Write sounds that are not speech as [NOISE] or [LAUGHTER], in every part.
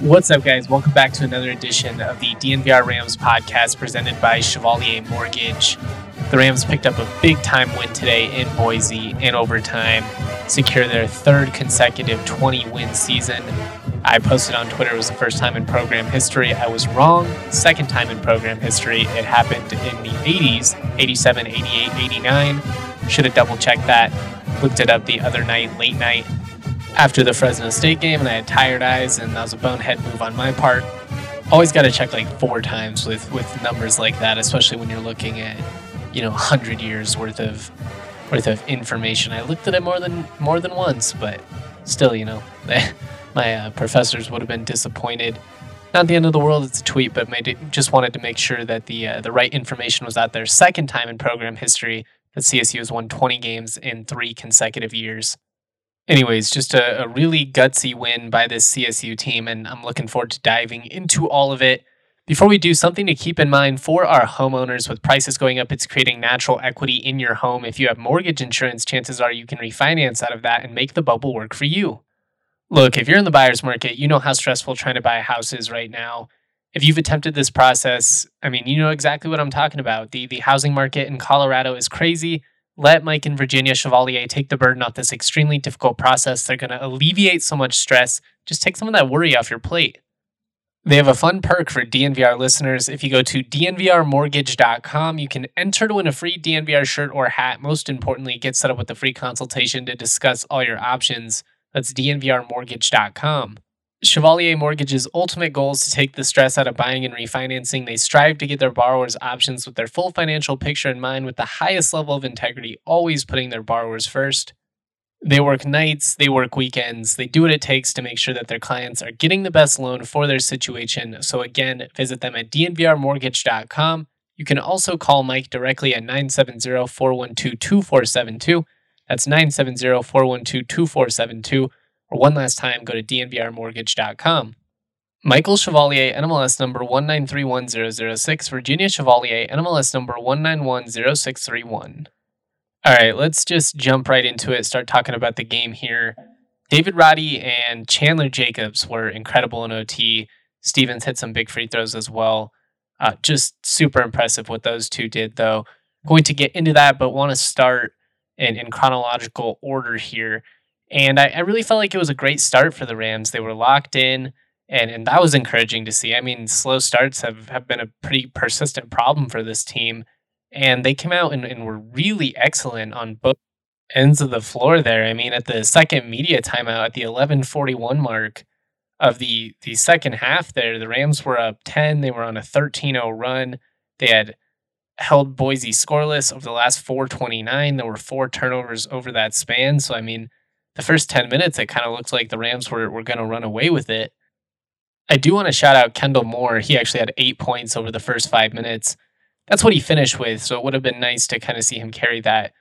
What's up, guys? Welcome back to another edition of the DNVR Rams podcast presented by Chevalier Mortgage. The Rams picked up a big time win today in Boise in overtime, secure their third consecutive 20 win season. I posted on Twitter it was the first time in program history. I was wrong. Second time in program history. It happened in the 80s 87, 88, 89. Should have double checked that. Looked it up the other night, late night after the Fresno State game and I had tired eyes and that was a bonehead move on my part. Always got to check like four times with with numbers like that, especially when you're looking at you know 100 years worth of worth of information. I looked at it more than more than once, but still, you know, [LAUGHS] my uh, professors would have been disappointed. Not the end of the world. It's a tweet, but made just wanted to make sure that the uh, the right information was out there. Second time in program history that CSU has won 20 games in three consecutive years anyways, just a, a, really gutsy win by this CSU team, and I'm looking forward to diving into all of it. Before we do, something to keep in mind for our homeowners with prices going up, it's creating natural equity in your home. If you have mortgage insurance, chances are you can refinance out of that and make the bubble work for you. Look, if you're in the buyer's market, you know how stressful trying to buy a house is right now. If you've attempted this process, I mean, you know exactly what I'm talking about. The the housing market in Colorado is crazy let Mike and Virginia Chevalier take the burden off this extremely difficult process. They're going to alleviate so much stress. Just take some of that worry off your plate. They have a fun perk for DNVR listeners. If you go to dnvrmortgage.com, you can enter to win a free DNVR shirt or hat. Most importantly, get set up with a free consultation to discuss all your options. That's dnvrmortgage.com. Chevalier Mortgage's ultimate goal is to take the stress out of buying and refinancing. They strive to get their borrowers options with their full financial picture in mind with the highest level of integrity, always putting their borrowers first. They work nights, they work weekends, they do what it takes to make sure that their clients are getting the best loan for their situation. So, again, visit them at dnvrmortgage.com. You can also call Mike directly at 970 412 2472. That's 970 412 2472 or one last time, go to dnvrmortgage.com. Michael Chevalier, NMLS number 1931006, Virginia Chevalier, NMLS number 1910631. All right, let's just jump right into it, start talking about the game here. David Roddy and Chandler Jacobs were incredible in OT. Stevens hit some big free throws as well. Uh, just super impressive what those two did, though. Going to get into that, but want to start in, in chronological order here. And I, I really felt like it was a great start for the Rams. They were locked in, and, and that was encouraging to see. I mean, slow starts have, have been a pretty persistent problem for this team. And they came out and, and were really excellent on both ends of the floor there. I mean, at the second media timeout at the 1141 mark of the, the second half there, the Rams were up 10. They were on a 13 0 run. They had held Boise scoreless over the last 429. There were four turnovers over that span. So, I mean, the first 10 minutes, it kind of looked like the Rams were, were going to run away with it. I do want to shout out Kendle Moore. He actually had eight points over the first five minutes. That's what he finished with. So it would have been nice to kind of see him carry that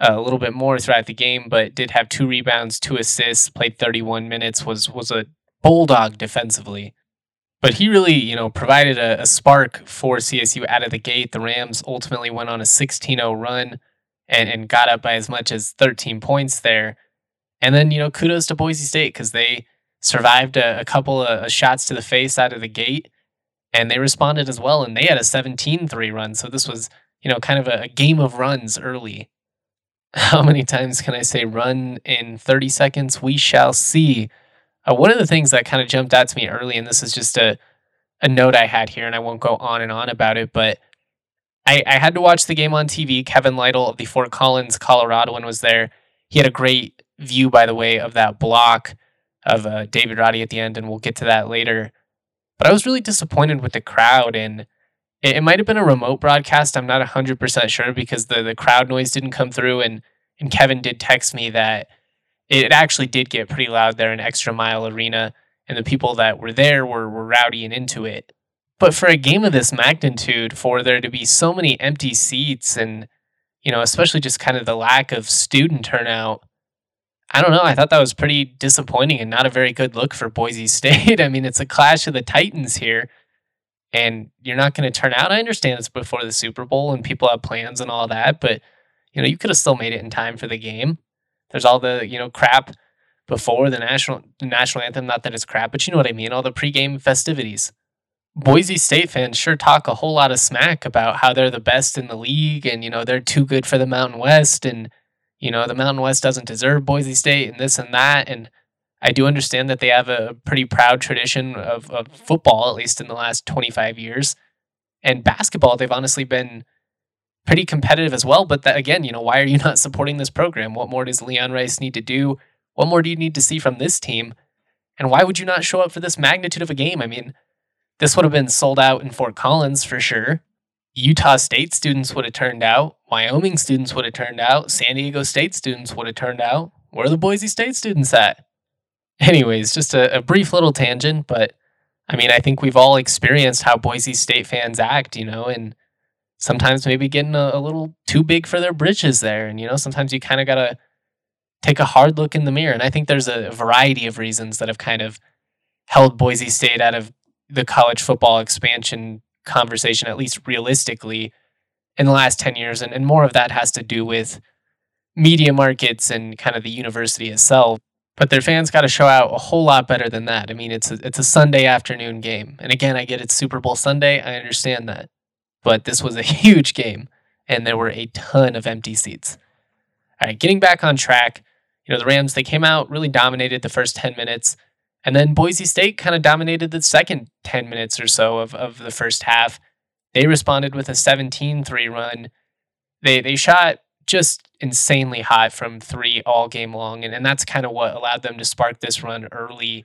uh, a little bit more throughout the game, but did have two rebounds, two assists, played 31 minutes, was was a bulldog defensively. But he really, you know, provided a, a spark for CSU out of the gate. The Rams ultimately went on a 16-0 run and, and got up by as much as 13 points there. And then, you know, kudos to Boise State because they survived a, a couple of shots to the face out of the gate and they responded as well. And they had a 17 3 run. So this was, you know, kind of a, a game of runs early. [LAUGHS] How many times can I say run in 30 seconds? We shall see. Uh, one of the things that kind of jumped out to me early, and this is just a, a note I had here, and I won't go on and on about it, but I, I had to watch the game on TV. Kevin Lytle of the Fort Collins, Coloradoan was there. He had a great view, by the way, of that block of uh, David Roddy at the end, and we'll get to that later. But I was really disappointed with the crowd, and it, it might have been a remote broadcast. I'm not 100% sure because the, the crowd noise didn't come through, and, and Kevin did text me that it actually did get pretty loud there in Extra Mile Arena, and the people that were there were, were rowdy and into it. But for a game of this magnitude, for there to be so many empty seats and, you know, especially just kind of the lack of student turnout, I don't know. I thought that was pretty disappointing and not a very good look for Boise [LAUGHS] State. I mean, it's a clash of the Titans here, and you're not going to turn out. I understand it's before the Super Bowl and people have plans and all that, but you know, you could have still made it in time for the game. There's all the you know crap before the national the national anthem. Not that it's crap, but you know what I mean. All the pregame festivities. Boise State fans sure talk a whole lot of smack about how they're the best in the league, and you know they're too good for the Mountain West, and you know the Mountain West doesn't deserve Boise State, and this and that, and I do understand that they have a pretty proud tradition of, of football, at least in the last 25 years. And basketball, they've honestly been pretty competitive as well. But that, again, you know, why are you [LAUGHS] not supporting this program? What more does Leon Rice need to do? What more do you need to see from this team? And why would you not show up for this magnitude of a game? I mean, this would have been sold out in Fort Collins for sure. Utah State students would have turned out. Wyoming students would have turned out. San Diego State students would have turned out. Where are the Boise State students at? [LAUGHS] Anyways, just a, a brief little tangent, but I mean, I think we've all experienced how Boise State fans act, you know, and sometimes maybe getting a, a little too big for their britches there. And, you know, sometimes you kind of got to take a hard look in the mirror. And I think there's a variety of reasons that have kind of held Boise State out of the college football expansion conversation, at least realistically, in the last 10 years. And, and more of that has to do with media markets and kind of the university itself but their fans got to show out a whole lot better than that. I mean, it's a, it's a Sunday afternoon game. And again, I get it's Super Bowl Sunday. I understand that. But this was a [LAUGHS] huge game and there were a ton of empty seats. All right, getting back on track, you know, the Rams, they came out, really dominated the first 10 minutes. And then Boise State kind of dominated the second 10 minutes or so of, of the first half. They responded with a 17 3 run. They, they shot just insanely hot from three all game long. And, and that's kind of what allowed them to spark this run early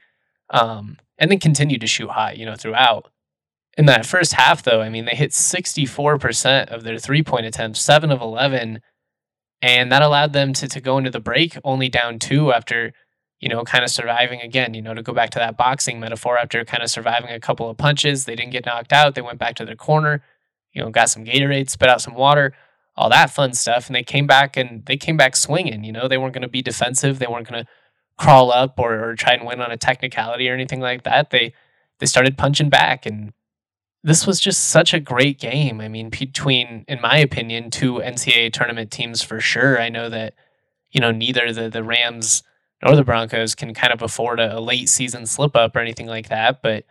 um, and then continue to shoot hot, you know, throughout. In that first half, though, I mean, they hit 64% of their three point attempts, seven of 11. And that allowed them to, to go into the break only down two after, you know, kind of surviving again, you know, to go back to that boxing metaphor after kind of surviving a couple of punches. They didn't get knocked out. They went back to their corner, you know, got some Gatorade, spit out some water all that fun stuff. And they came back and they came back swinging. You know, they weren't going to be defensive. They weren't going to crawl up or, or try and win on a technicality or anything like that. They they started punching back, and this was just such a great game. I mean, between, in my opinion, two NCAA tournament teams for sure. I know that you know neither the the Rams nor the Broncos can kind of afford a, a late season slip up or anything like that, but.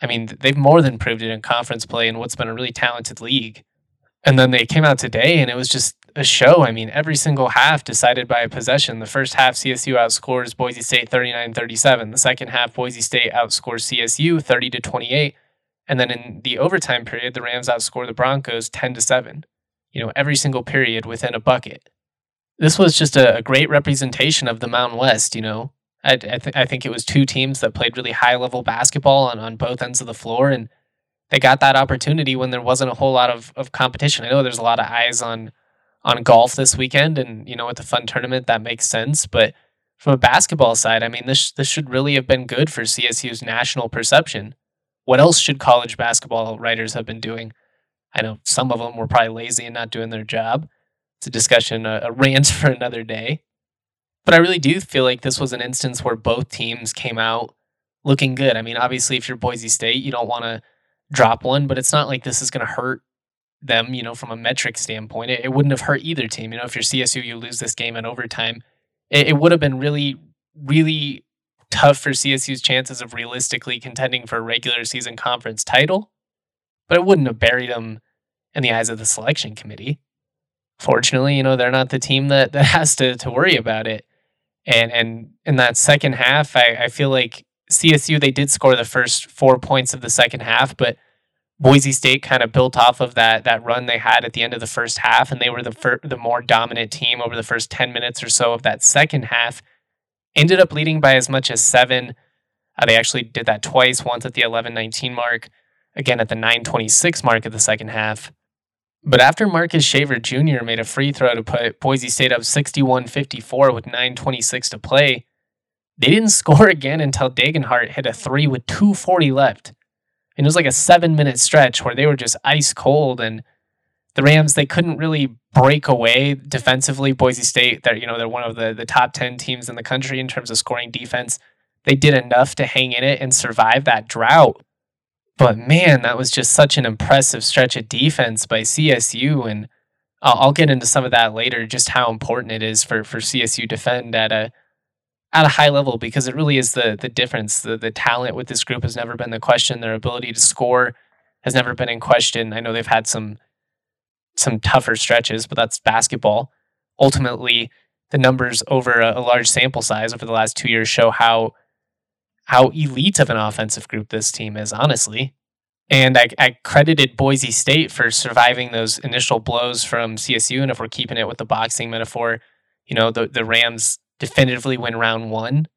I mean, they've more than proved it in conference play in what's been a really talented league. And then they came out today and it was just a show. I mean, every single half decided by a possession. The first half, CSU outscores Boise State 39 37. The second half, Boise State outscores CSU 30 to 28. And then in the overtime period, the Rams outscore the Broncos 10 to 7. You know, every single period within a bucket. This was just a, great representation of the Mountain West, you know. I, I, th- I think it was two teams that played really high level basketball on, on both ends of the floor. And they got that opportunity when there wasn't a whole lot of, of competition. I know there's a lot of eyes on on golf this weekend, and you know, with a fun tournament that makes sense. But from a basketball side, I mean, this this should really have been good for CSU's national perception. What else should college basketball writers have been doing? I know some of them were probably lazy and not doing their job. It's a discussion, a, a rant [LAUGHS] for another day. But I really do feel like this was an instance where both teams came out looking good. I mean, obviously, if you're Boise State, you don't want to drop one, but it's not like this is going to hurt them, you know, from a metric standpoint. It, it, wouldn't have hurt either team. You know, if you're CSU, you lose this game in overtime, it, it would have been really, really tough for CSU's chances of realistically contending for a regular season conference title, but it wouldn't have buried them in the eyes of the selection committee. Fortunately, you know, they're not the team that, that has to, to worry about it. And and in that second half, I, I feel like CSU, they did score the first four points of the second half, but Boise State kind of built off of that that run they had at the end of the first half, and they were the fir- the more dominant team over the first ten minutes or so of that second half. Ended up leading by as much as seven. Uh, they actually did that twice, once at the 11-19 mark, again at the 9-26 mark of the second half. But after Marcus Shaver Jr. made a free throw to put Boise State up 61-54 with 9.26 to play, they didn't [LAUGHS] score again until Degenhart hit a three with 240 left. And it was like a seven minute stretch where they were just ice cold and the Rams they couldn't really break away defensively. Boise State, they're you know, they're one of the, the top ten teams in the country in terms of scoring defense. They did enough to hang in it and survive that drought. But man, that was just such an impressive stretch of defense by CSU. And I'll, I'll get into some of that later, just how important it is for, for CSU defend at a at a high level because it really is the the difference. The the talent with this group has never been the question. Their ability to score has never been in question. I know they've had some some tougher stretches, but that's basketball. Ultimately, the numbers over a, a large sample size over the last two years show how how elite of an offensive group this team is, honestly. And I, I, credited Boise State for surviving those initial blows from CSU. And if we're keeping it with the boxing metaphor, you know, the, the Rams definitively win round one,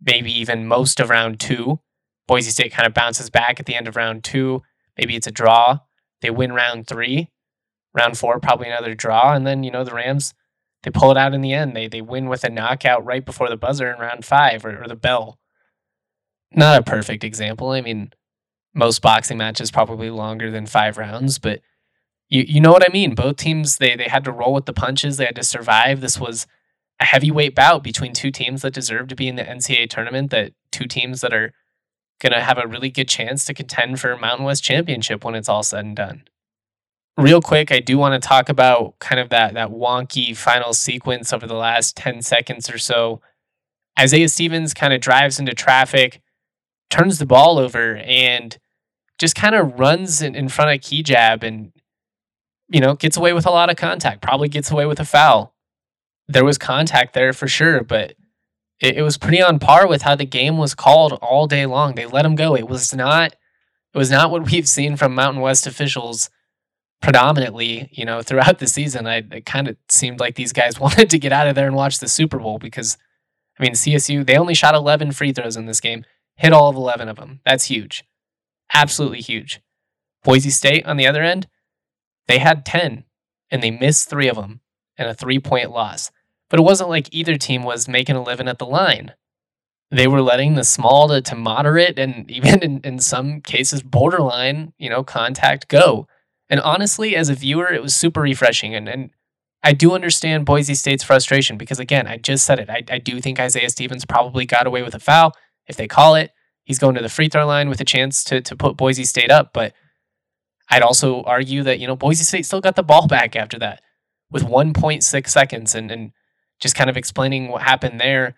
maybe even most of round two. Boise State kind of bounces back at the end of round two. Maybe it's a draw. They win round three. Round four, probably another draw. And then, you know, the Rams, they pull it out in the end. They, they win with a knockout right before the buzzer in round five or, or the bell. Not a perfect example. I mean, most boxing matches probably longer than five rounds, but you you know what I mean. Both teams they they had to roll with the punches. They had to survive. This was a heavyweight bout between two teams that deserve to be in the NCAA tournament. That two teams that are gonna have a really good chance to contend for Mountain West championship when it's all said and done. Real quick, I do want to talk about kind of that that wonky final sequence over the last 10 seconds or so. Isaiah Stevens kind of drives into traffic, turns the ball over, and just kind of runs in, in front of Kigab and, you know, gets away with a lot of contact, probably gets away with a foul. There was contact there for sure, but it, it was pretty on par with how the game was called all day long. They let him go. It was not it was not [LAUGHS] what we've seen from Mountain West officials predominantly, you know, throughout the season. I it kind of seemed like these guys [LAUGHS] wanted to get out of there and watch the Super Bowl because I mean, CSU, they only shot 11 free throws in this game, hit all of 11 of them. That's huge absolutely huge. Boise State, on the other end, they had 10 and they missed three of them and a three point loss. But it wasn't like either team was making a living at the line. They were letting the small to, to moderate and [LAUGHS] even in, in some cases borderline, you know, contact go. And honestly, as a viewer, it was super refreshing. And, and I do understand Boise State's frustration because, again, I just said it. I, I do think Isaiah Stevens probably got away with a foul. If they call it, He's going to the free throw line with a chance to to put Boise State up, but I'd also argue that you know Boise State still got the ball back after that with 1.6 seconds, and and just kind of explaining what happened there.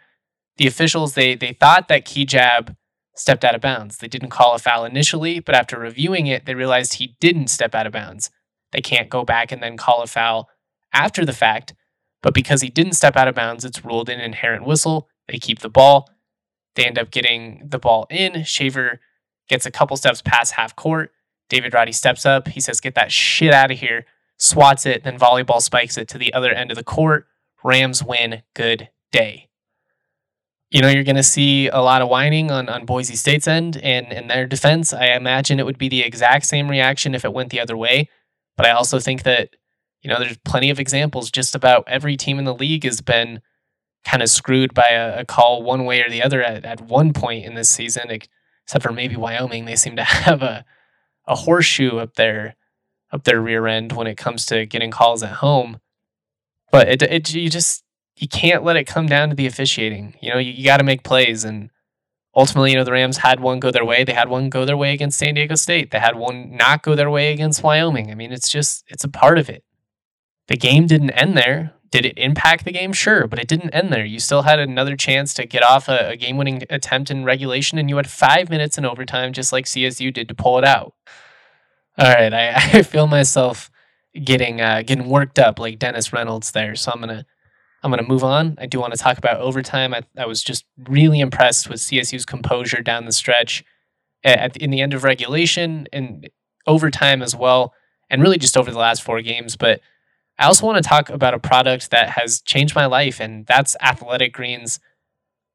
The officials they they thought that Kigab stepped out of bounds. They didn't call a foul initially, but after reviewing it, they realized he didn't step out of bounds. They can't go back and then call a foul after the fact, but because he didn't step out of bounds, it's ruled an inherent whistle. They keep the ball. They end up getting the ball in. Shaver gets a couple steps past half court. David Roddy steps up. He says, Get that shit out of here. Swats it, then volleyball spikes it to the other end of the court. Rams win. Good day. You know, you're going to see a lot of whining on, on Boise State's end. And in their defense, I imagine it would be the exact same reaction if it went the other way. But I also think that, you know, there's plenty of examples. Just about every team in the league has been kind of screwed by a, a, call one way or the other at, at one point in this season, except for maybe Wyoming. They seem to [LAUGHS] have a, a horseshoe up their up their rear end when it comes to getting calls at home. But it, it you just you can't let it come down to the officiating. You know, you, you got to make plays and ultimately, you know, the Rams had one go their way. They had one go their way against San Diego State. They had one not go their way against Wyoming. I mean, it's just it's a part of it. The game didn't end there. Did it impact the game? Sure, but it didn't end there. You still had another chance to get off a, a game winning attempt in regulation, and you had five minutes in overtime, just like CSU did to pull it out. All right, I, [LAUGHS] I feel myself getting uh, getting worked up like Dennis Reynolds there, so I'm gonna I'm gonna move on. I do want to talk about overtime. I, I was just really impressed with CSU's composure down the stretch at, at in the end of regulation and overtime as well, and really just over the last four games, but I also want to talk about a product that has changed my life, and that's athletic greens.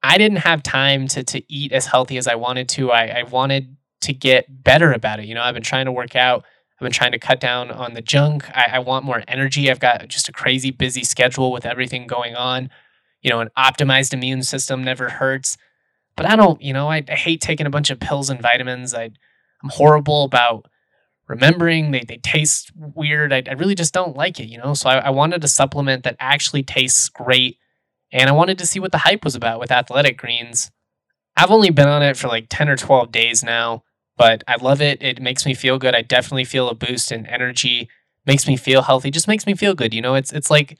I didn't have time to to eat as healthy as I wanted to. I, I wanted to get better about it. You know, I've been trying to work out. I've been trying to cut down on the junk. I, I want more energy. I've got just a crazy busy schedule with everything going on. You know, an optimized immune system never hurts. But I don't, you know, I, I hate taking a bunch of pills and vitamins. I, I'm horrible about remembering. They, they taste weird. I, I really just don't like it, you know? So I, I wanted a supplement that actually tastes great. And I wanted to see what the hype was about with athletic greens. I've only been on it for like 10 or 12 days now, but I love it. It makes me feel good. I definitely feel a boost in energy, makes me feel healthy, just makes me feel good. You know, it's it's like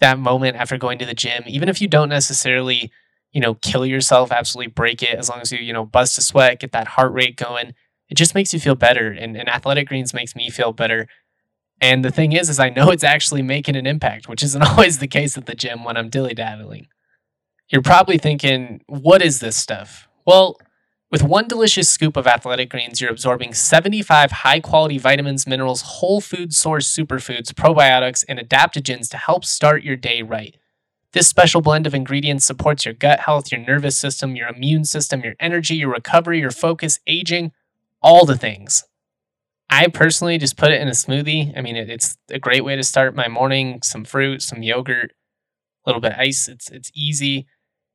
that moment after going to the gym, even if you don't necessarily you know, kill yourself, absolutely break it, as long as you, you know, bust a sweat, get that heart rate going. It just makes you feel better. And, and athletic greens makes me feel better. And the thing is, is I know [LAUGHS] it's actually making an impact, which isn't [LAUGHS] always the case at the gym when I'm dilly daddling. You're probably thinking, what is this stuff? Well, with one delicious scoop of athletic greens, you're absorbing 75 high quality vitamins, minerals, whole food source superfoods, probiotics, and adaptogens to help start your day right. This special blend of ingredients supports your gut health, your nervous system, your immune system, your energy, your recovery, your focus, aging, all the things. I personally just put it in a smoothie. I mean, it, it's a great way to start my morning. Some fruit, some yogurt, a little bit of ice. It's it's easy.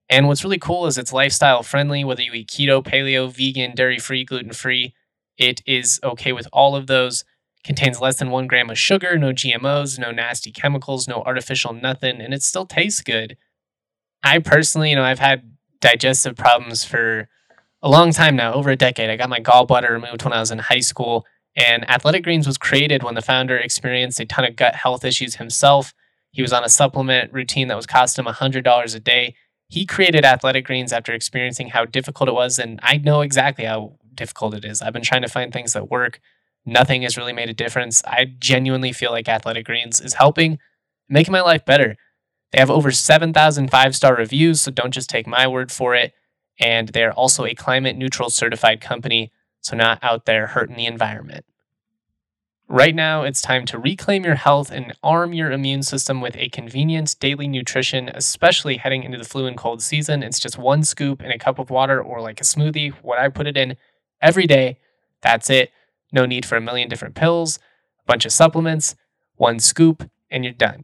And what's really cool is it's lifestyle friendly. Whether you eat keto, paleo, vegan, dairy free, gluten free, it is okay with all of those contains less than one gram of sugar, no GMOs, no nasty chemicals, no artificial nothing, and it still tastes good. I personally, you know, I've had digestive problems for a long time now, over a decade. I got my gallbladder removed when I was in high school, and Athletic Greens was created when the founder experienced a ton of gut health issues himself. He was on a supplement routine that was costing him $100 a day. He created Athletic Greens after experiencing how difficult it was, and I know exactly how difficult it is. I've been trying to find things that work nothing has really made a difference. I genuinely feel like Athletic Greens is helping, making my life better. They have over 7,000 five star reviews, so don't just take my word for it. And they're also a climate neutral certified company, so not out there hurting the environment. Right now, it's time to reclaim your health and arm your immune system with a convenient daily nutrition, especially heading into the flu and cold season. It's just one scoop in a cup of water or like a smoothie, what I put it in every day. That's it. No need for a million different pills, a bunch of supplements, one scoop, and you're done.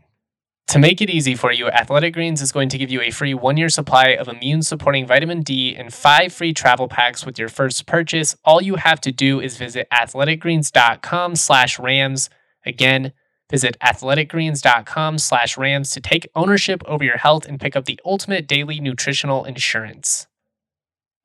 To make it easy for you, Athletic Greens is going to give you a free one year supply of immune supporting vitamin D and five free travel packs with your first purchase. All you have to do is visit athleticgreens.com slash rams. Again, visit athleticgreens.com slash rams to take ownership over your health and pick up the ultimate daily nutritional insurance.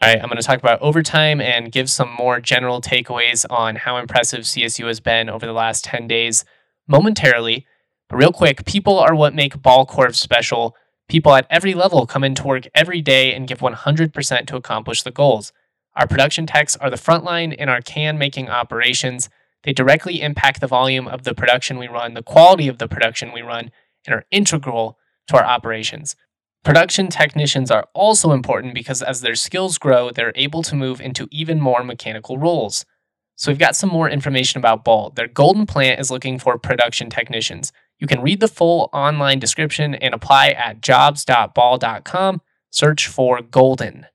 All right, I'm going to talk about overtime and give some more general takeaways on how impressive CSU has been over the last 10 days momentarily. Real quick, people are what make Ball Corp special. People at every level come into work every day and give 100% to accomplish the goals. Our production techs are the front line in our can making operations. They directly impact the volume of the production we run, the quality of the production we run, and are integral to our operations. Production technicians are also important because as their skills grow, they're able to move into even more mechanical roles. So we've got some more information about Ball. Their Golden plant is looking for production technicians. You can read the full online description and apply at jobs.ball.com. Search for Golden.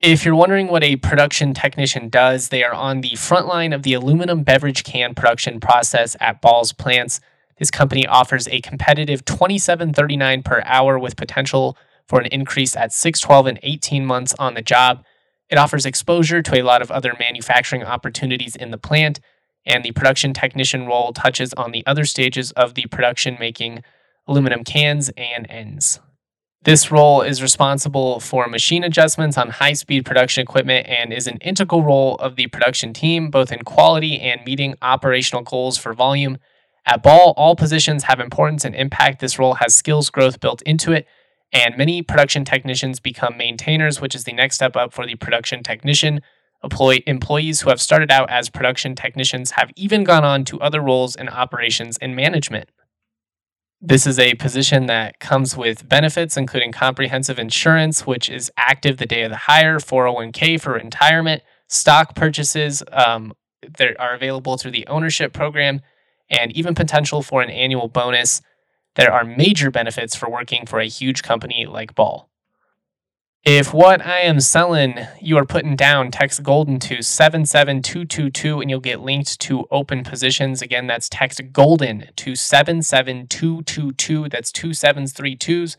If you're wondering what a production technician does, they are on the front line of the aluminum beverage can production process at Ball's plants. This company offers a competitive 27.39 per hour with potential for an increase at 6, 12, and 18 months on the job. It offers exposure to a lot of other manufacturing opportunities in the plant, and the production technician role touches on the other stages of the production making aluminum cans and ends. This role is responsible for machine adjustments on high speed production equipment and is an integral role of the production team, both in quality and meeting operational goals for volume at Ball, all positions have importance and impact. This role has skills growth built into it, and many production technicians become maintainers, which is the next step up for the production technician. Employee, employees who have started out as production technicians have even gone on to other roles in operations and management. This is a position that comes with benefits, including comprehensive insurance, which is active the day of the hire, 401k for retirement, stock purchases um, that are available through the ownership program, and even potential for an annual bonus. There are major benefits for working for a huge company like Ball. If what I am selling you are putting down, text Golden to 77222 and you'll get linked to open positions. Again, that's text Golden to 77222. That's two sevens, three twos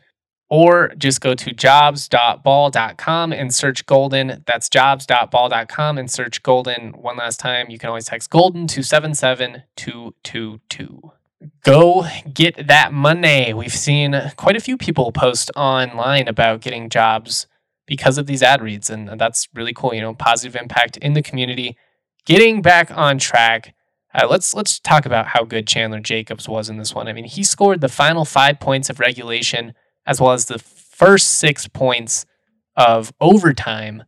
or just go to jobs.ball.com and search golden. That's jobs.ball.com and search golden one last time. You can always text golden to 77222. Go get that money. We've seen quite a few people post online about getting jobs because of these ad reads, and that's really cool. You know, positive impact in the community. Getting back on track. Uh, let's let's talk about how good Chandler Jacobs was in this one. I mean, he scored the final five points of regulation as well as the first six points of overtime.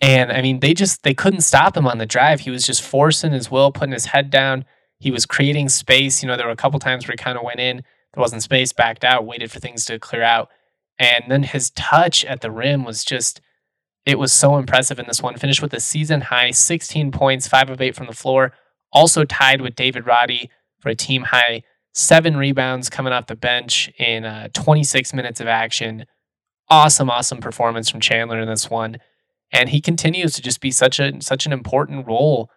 And I mean, they just they couldn't stop him on the drive. He was just forcing his will, putting his head down. He was creating space. You know, there were a couple times where he kind of went in, there wasn't space, backed out, waited for things to clear out. And then his touch at the rim was just it was so impressive in this one. Finished with a season high 16 points, 5 of 8 from the floor. Also tied with David Roddy for a team high seven rebounds coming off the bench in uh, 26 minutes of action. Awesome, awesome performance from Chandler in this one, and he continues to just be such a such an important role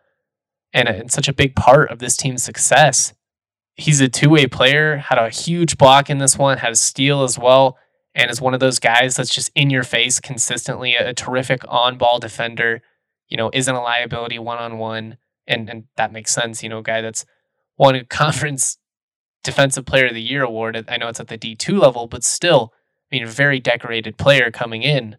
and, a, and such a big part of this team's success. He's a two way player. Had a huge block in this one. Had a steal as well, and is one of those guys that's just in your face consistently. A, a terrific on ball defender. You know, isn't a liability one on one, and and that makes sense. You know, guy that's won a [LAUGHS] conference defensive player of the year award. I know it's at the D2 level, but still, I mean, a very decorated player coming in.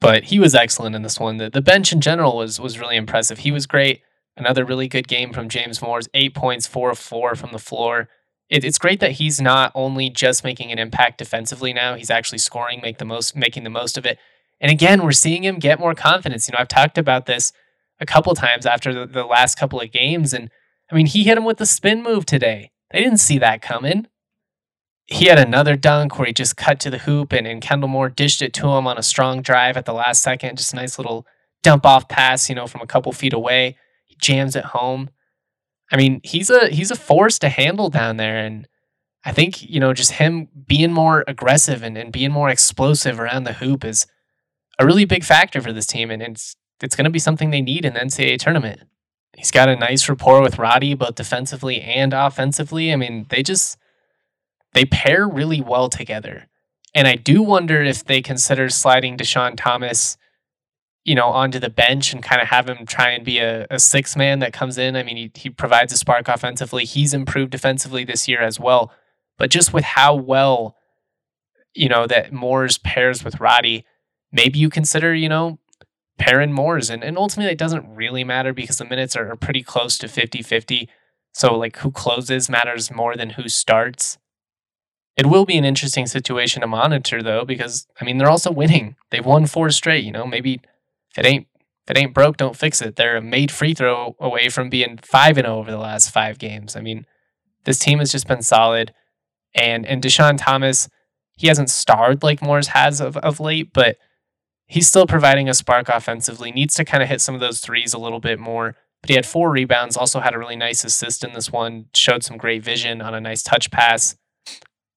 But he was excellent in this one. The, the bench in general was was really impressive. He was great. Another really good game from James Moors, eight points, four of four from the floor. It, it's great that he's not only just making an impact defensively now; he's actually scoring, make the most, making the most of it. And again, we're seeing him get more confidence. You know, I've talked about this a couple times after the, the last couple of games, and I mean, he hit him with the spin move today. They didn't see that coming. He had another dunk where he just cut to the hoop and, and Kendle Moore dished it to him on a strong drive at the last second. Just a nice little dump off pass, you know, from a couple feet away. He jams it home. I mean, he's a he's a force to handle down there. And I think, you know, just him being more aggressive and, and being more explosive around the hoop is a really big factor for this team. And it's it's gonna be something they need in the NCAA tournament. He's got a nice rapport with Roddy, both defensively and offensively. I mean, they just they pair really well together. And I do wonder if they consider sliding Dischon Thomas, you know, onto the bench and kind of have him try and be a, a six man that comes in. I mean, he, he provides a spark offensively. He's improved defensively this year as well. But just with how well, you know, that Moors pairs with Roddy, maybe you consider, you know, Perrin Moors. And, and ultimately, it doesn't really matter because the minutes are, are pretty close to 50 50. So, like, who closes matters more than who starts. It will be an interesting situation to monitor, though, because, I mean, they're also winning. They've won four straight. You know, maybe it ain't. If it ain't broke, don't fix it. They're a made free throw away from being 5 and 0 over the last five games. I mean, this team has just been solid. And and Dischon Thomas, he hasn't starred like Moors has of, of late, but he's still providing a spark offensively. Needs to kind of hit some of those threes a little bit more. But he had four rebounds, also had a really nice assist in this one, showed some great vision on a nice touch pass.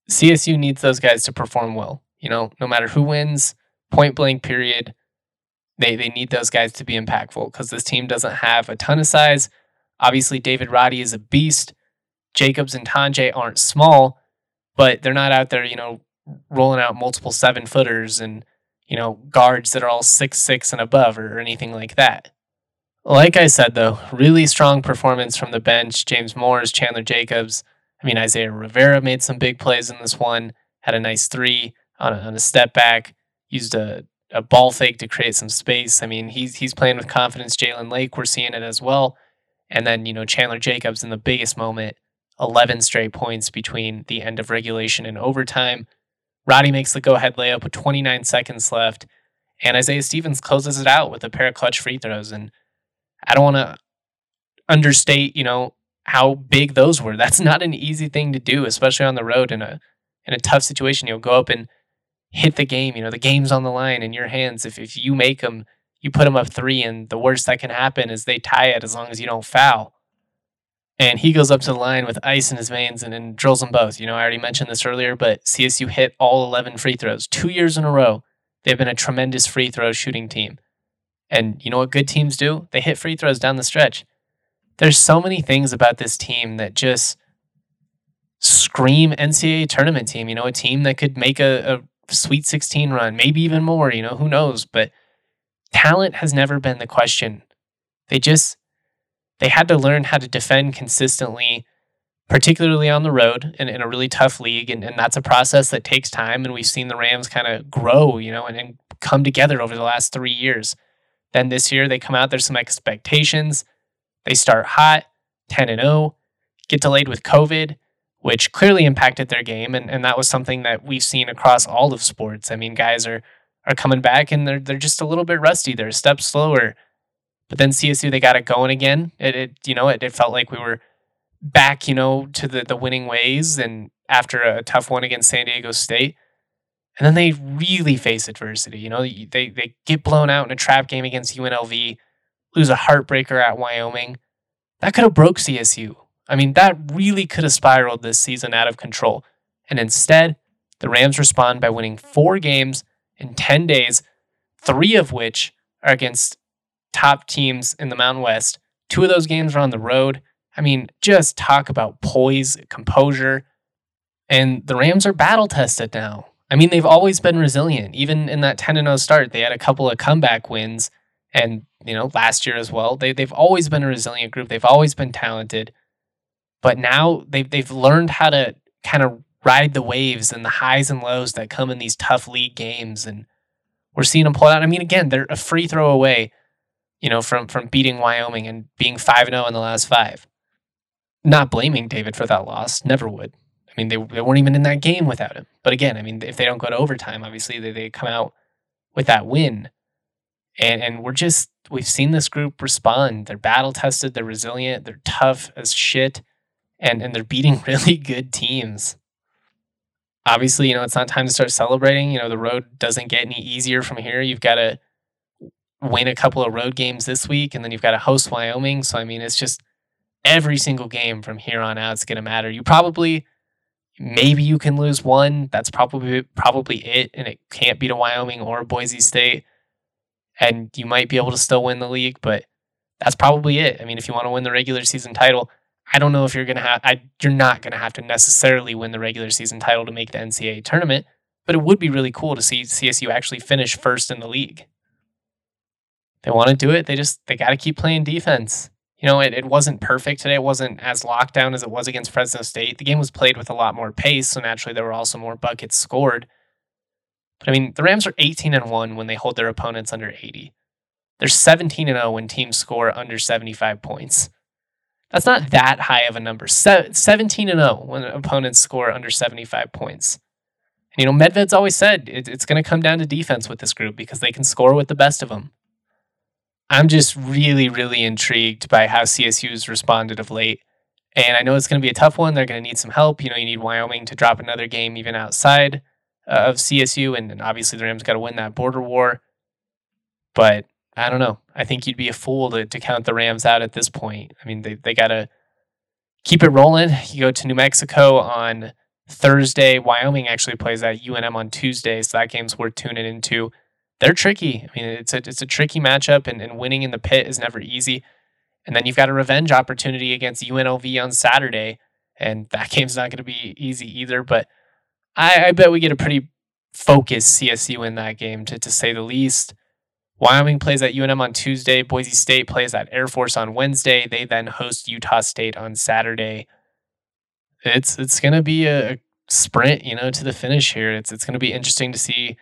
CSU needs those guys to perform well. You know, no matter who wins, point blank period, they, they need those guys to be impactful because this team doesn't have a ton of size. Obviously, David Roddy is a beast. Jacobs and Tonje aren't small, but they're not out there, you know, rolling out multiple seven footers and you know, guards that are all six six and above or, or anything like that. Like I said, though, really strong performance from the bench. James Moors, Chandler Jacobs. I mean, Isaiah Rivera made some big plays in this one. Had a nice three on a, on a step back. Used a, a ball fake to create some space. I mean, he's he's playing with confidence. Jalen Lake, we're seeing it as well. And then you know Chandler Jacobs in the biggest moment, eleven straight points between the end of regulation and overtime. Roddy makes the go ahead layup with 29 seconds left, and Isaiah Stevens closes it out with a pair of clutch free throws. And I don't want to understate, you know, how big those were. [LAUGHS] That's not an easy thing to do, especially on the road in a in a tough situation. You'll go up and hit the game. You know, the game's on the line in your hands. If if you make them, you put them up three, and the worst that can happen is they tie it as long as you don't foul and he goes up to the line with ice in his veins and, and drills them both. You know, I already mentioned this earlier, but CSU hit all 11 free throws two years in a row. They've been a tremendous free throw shooting team. And you know what good teams do? They hit free throws down the stretch. There's so many things about this team that just scream NCAA tournament team. You know, a team that could make a, a Sweet 16 run, maybe even more. You know, who knows? But talent has never been the question. They just they had to learn how to defend consistently, particularly on the road and in a really tough league. And, and that's a process that takes time. And we've seen the Rams kind of grow, you know, and, and come together over the last three years. Then this year they come out, there's some expectations. They start hot, 10 and 0, get delayed with COVID. Which clearly impacted their game. And, and that was something that we've seen across all of sports. I mean, guys are are coming back and they're they're just a little bit rusty. They're a step slower. But then CSU they got it going again. It, it you know it, it felt like we were back you know to the the winning ways and after a tough one against San Diego State. And then they really face adversity. You know, they they get blown out in a trap game against UNLV, lose a heartbreaker at Wyoming. That could have broke CSU. I mean, that really could have spiraled this season out of control. And instead, the Rams respond by winning four games in 10 days, three of which are against top teams in the Mountain West. Two of those games are on the road. I mean, just talk about poise, composure. And the Rams are battle tested now. I mean, they've always been resilient. Even in that 10 0 start, they had a couple of comeback wins. And, you know, last year as well. They, they've always been a resilient group. They've always been talented. But now they've, they've learned how to kind of ride the waves and the highs and lows that come in these tough league games. And we're seeing them pull out. I mean, again, they're a free throw away, you know, from, from beating Wyoming and being 5 0 in the last five. Not blaming David for that loss. Never would. I mean, they, they weren't even in that game without him. But again, I mean, if they don't go to overtime, obviously they, they come out with that win. And, and we're just, we've seen this group respond. They're battle tested, they're resilient, they're tough as shit and and they're beating [LAUGHS] really good teams. Obviously, you know, it's not time to start celebrating. You know, the road doesn't get any easier from here. You've got to win a couple of road games this week and then you've got to host Wyoming. So I mean, it's just every single game from here on out is going to matter. You probably maybe you can lose one. That's probably probably it and it can't beat a Wyoming or Boise State. And you might be able to still win the league, but that's probably it. I mean, if you want to win the regular season title, I don't know if you're gonna have. I, you're not gonna have to necessarily win the regular season title to make the NCAA tournament, but it would be really cool to see CSU actually finish first in the league. They want to do it. They just they got to keep playing defense. You know, it, it wasn't perfect today. It wasn't as locked down as it was against Fresno State. The game was played with a lot more pace, so naturally there were also more buckets scored. But I mean, the Rams are 18 and 1 when they hold their opponents under 80. They're 17 and 0 when teams score under 75 points. That's not that high of a number. Se- 17 and 0 when opponents score under 75 points. And, you know, Medved's always said it, it's going to come down to defense with this group because they can score with the best of them. I'm just really, really intrigued by how CSU's responded of late. And I know it's going to be a tough one. They're going to need some help. You know, you need Wyoming to drop another game even outside uh, of CSU. And, and obviously, the Rams got to win that border war. But I don't know. I think you'd be a fool to, to count the Rams out at this point. I mean, they, they got to keep it rolling. You go to New Mexico on Thursday. Wyoming actually plays at UNM on Tuesday, so that game's worth tuning into. They're tricky. I mean, it's a it's a tricky matchup, and, and winning in the pit is never easy. And then you've got a revenge opportunity against UNLV on Saturday, and that [LAUGHS] game's not going to be easy either. But I, I bet we get a pretty focused CSU in that game, to to say the least. Wyoming plays at UNM on Tuesday. Boise State plays at Air Force on Wednesday. They then host Utah State on Saturday. It's it's gonna be a sprint, you know, to the finish here. It's it's gonna be interesting to see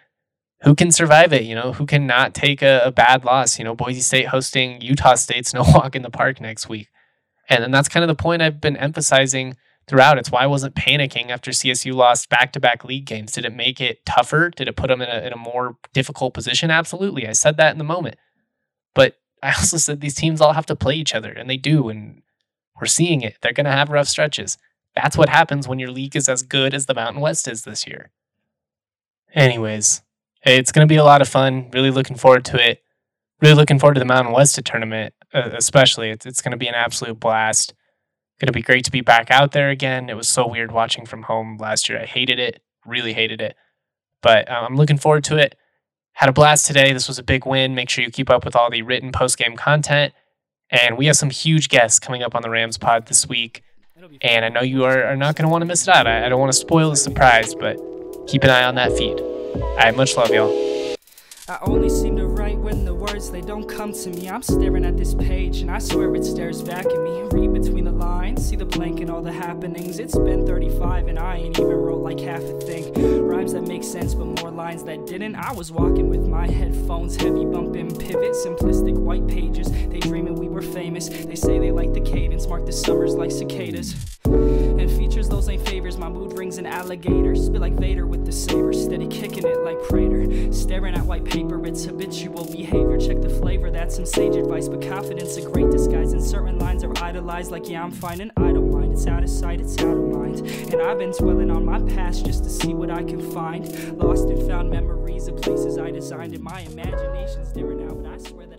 who can survive it. You know, who can not take a, a bad loss. You know, Boise State hosting Utah State's [LAUGHS] no walk in the park next week, and and that's kind of the point I've been emphasizing throughout. It's why I wasn't panicking after CSU lost back to back league games. Did it make it tougher? Did it put them in a, in a more difficult position? Absolutely. I said that in the moment. But I [LAUGHS] also said these teams all have to play each other, and they do. And we're seeing it. They're going to have rough stretches. That's what happens when your league is as good as the Mountain West is this year. Anyways, it's going to be a lot of fun. Really looking forward to it. Really looking forward to the Mountain West tournament, especially. It's, it's going to be an absolute blast going to be great to be back out there again. It was so weird watching from home last year. I hated it, really hated it. But um, I'm looking forward to it. Had a blast today. This was a big win. Make sure you keep up with all the written post game content. And we have some huge guests coming up on the Rams pod this week. And I know you are, are not going to want to miss it out. I, I don't want to spoil the surprise, but keep an eye on that feed. Right, much love, y'all. Words they don't come to me. I'm staring at this page and I swear it stares back at me. Read between the lines, see the blank and all the happenings. It's been 35 and I ain't even wrote like half a thing. Rhymes that make sense but more lines that didn't. I was walking with my headphones, heavy bumping pivot, simplistic white pages. They dreaming we were famous. They say they like the cadence, mark the summers like cicadas. And features those ain't favors. My mood rings an alligator. Spit like Vader with the saber. Steady kicking it like Prater. Staring at white paper, it's habitual behavior. Check the flavor, that's some sage advice. But confidence, a great disguise. And certain lines are idolized. Like, yeah, I'm fine and I don't mind. It's out of sight, it's out of mind. And I've been dwelling on my past just to see what I can find. Lost and found memories of places I designed. And my imagination's dimmer now, but I swear that.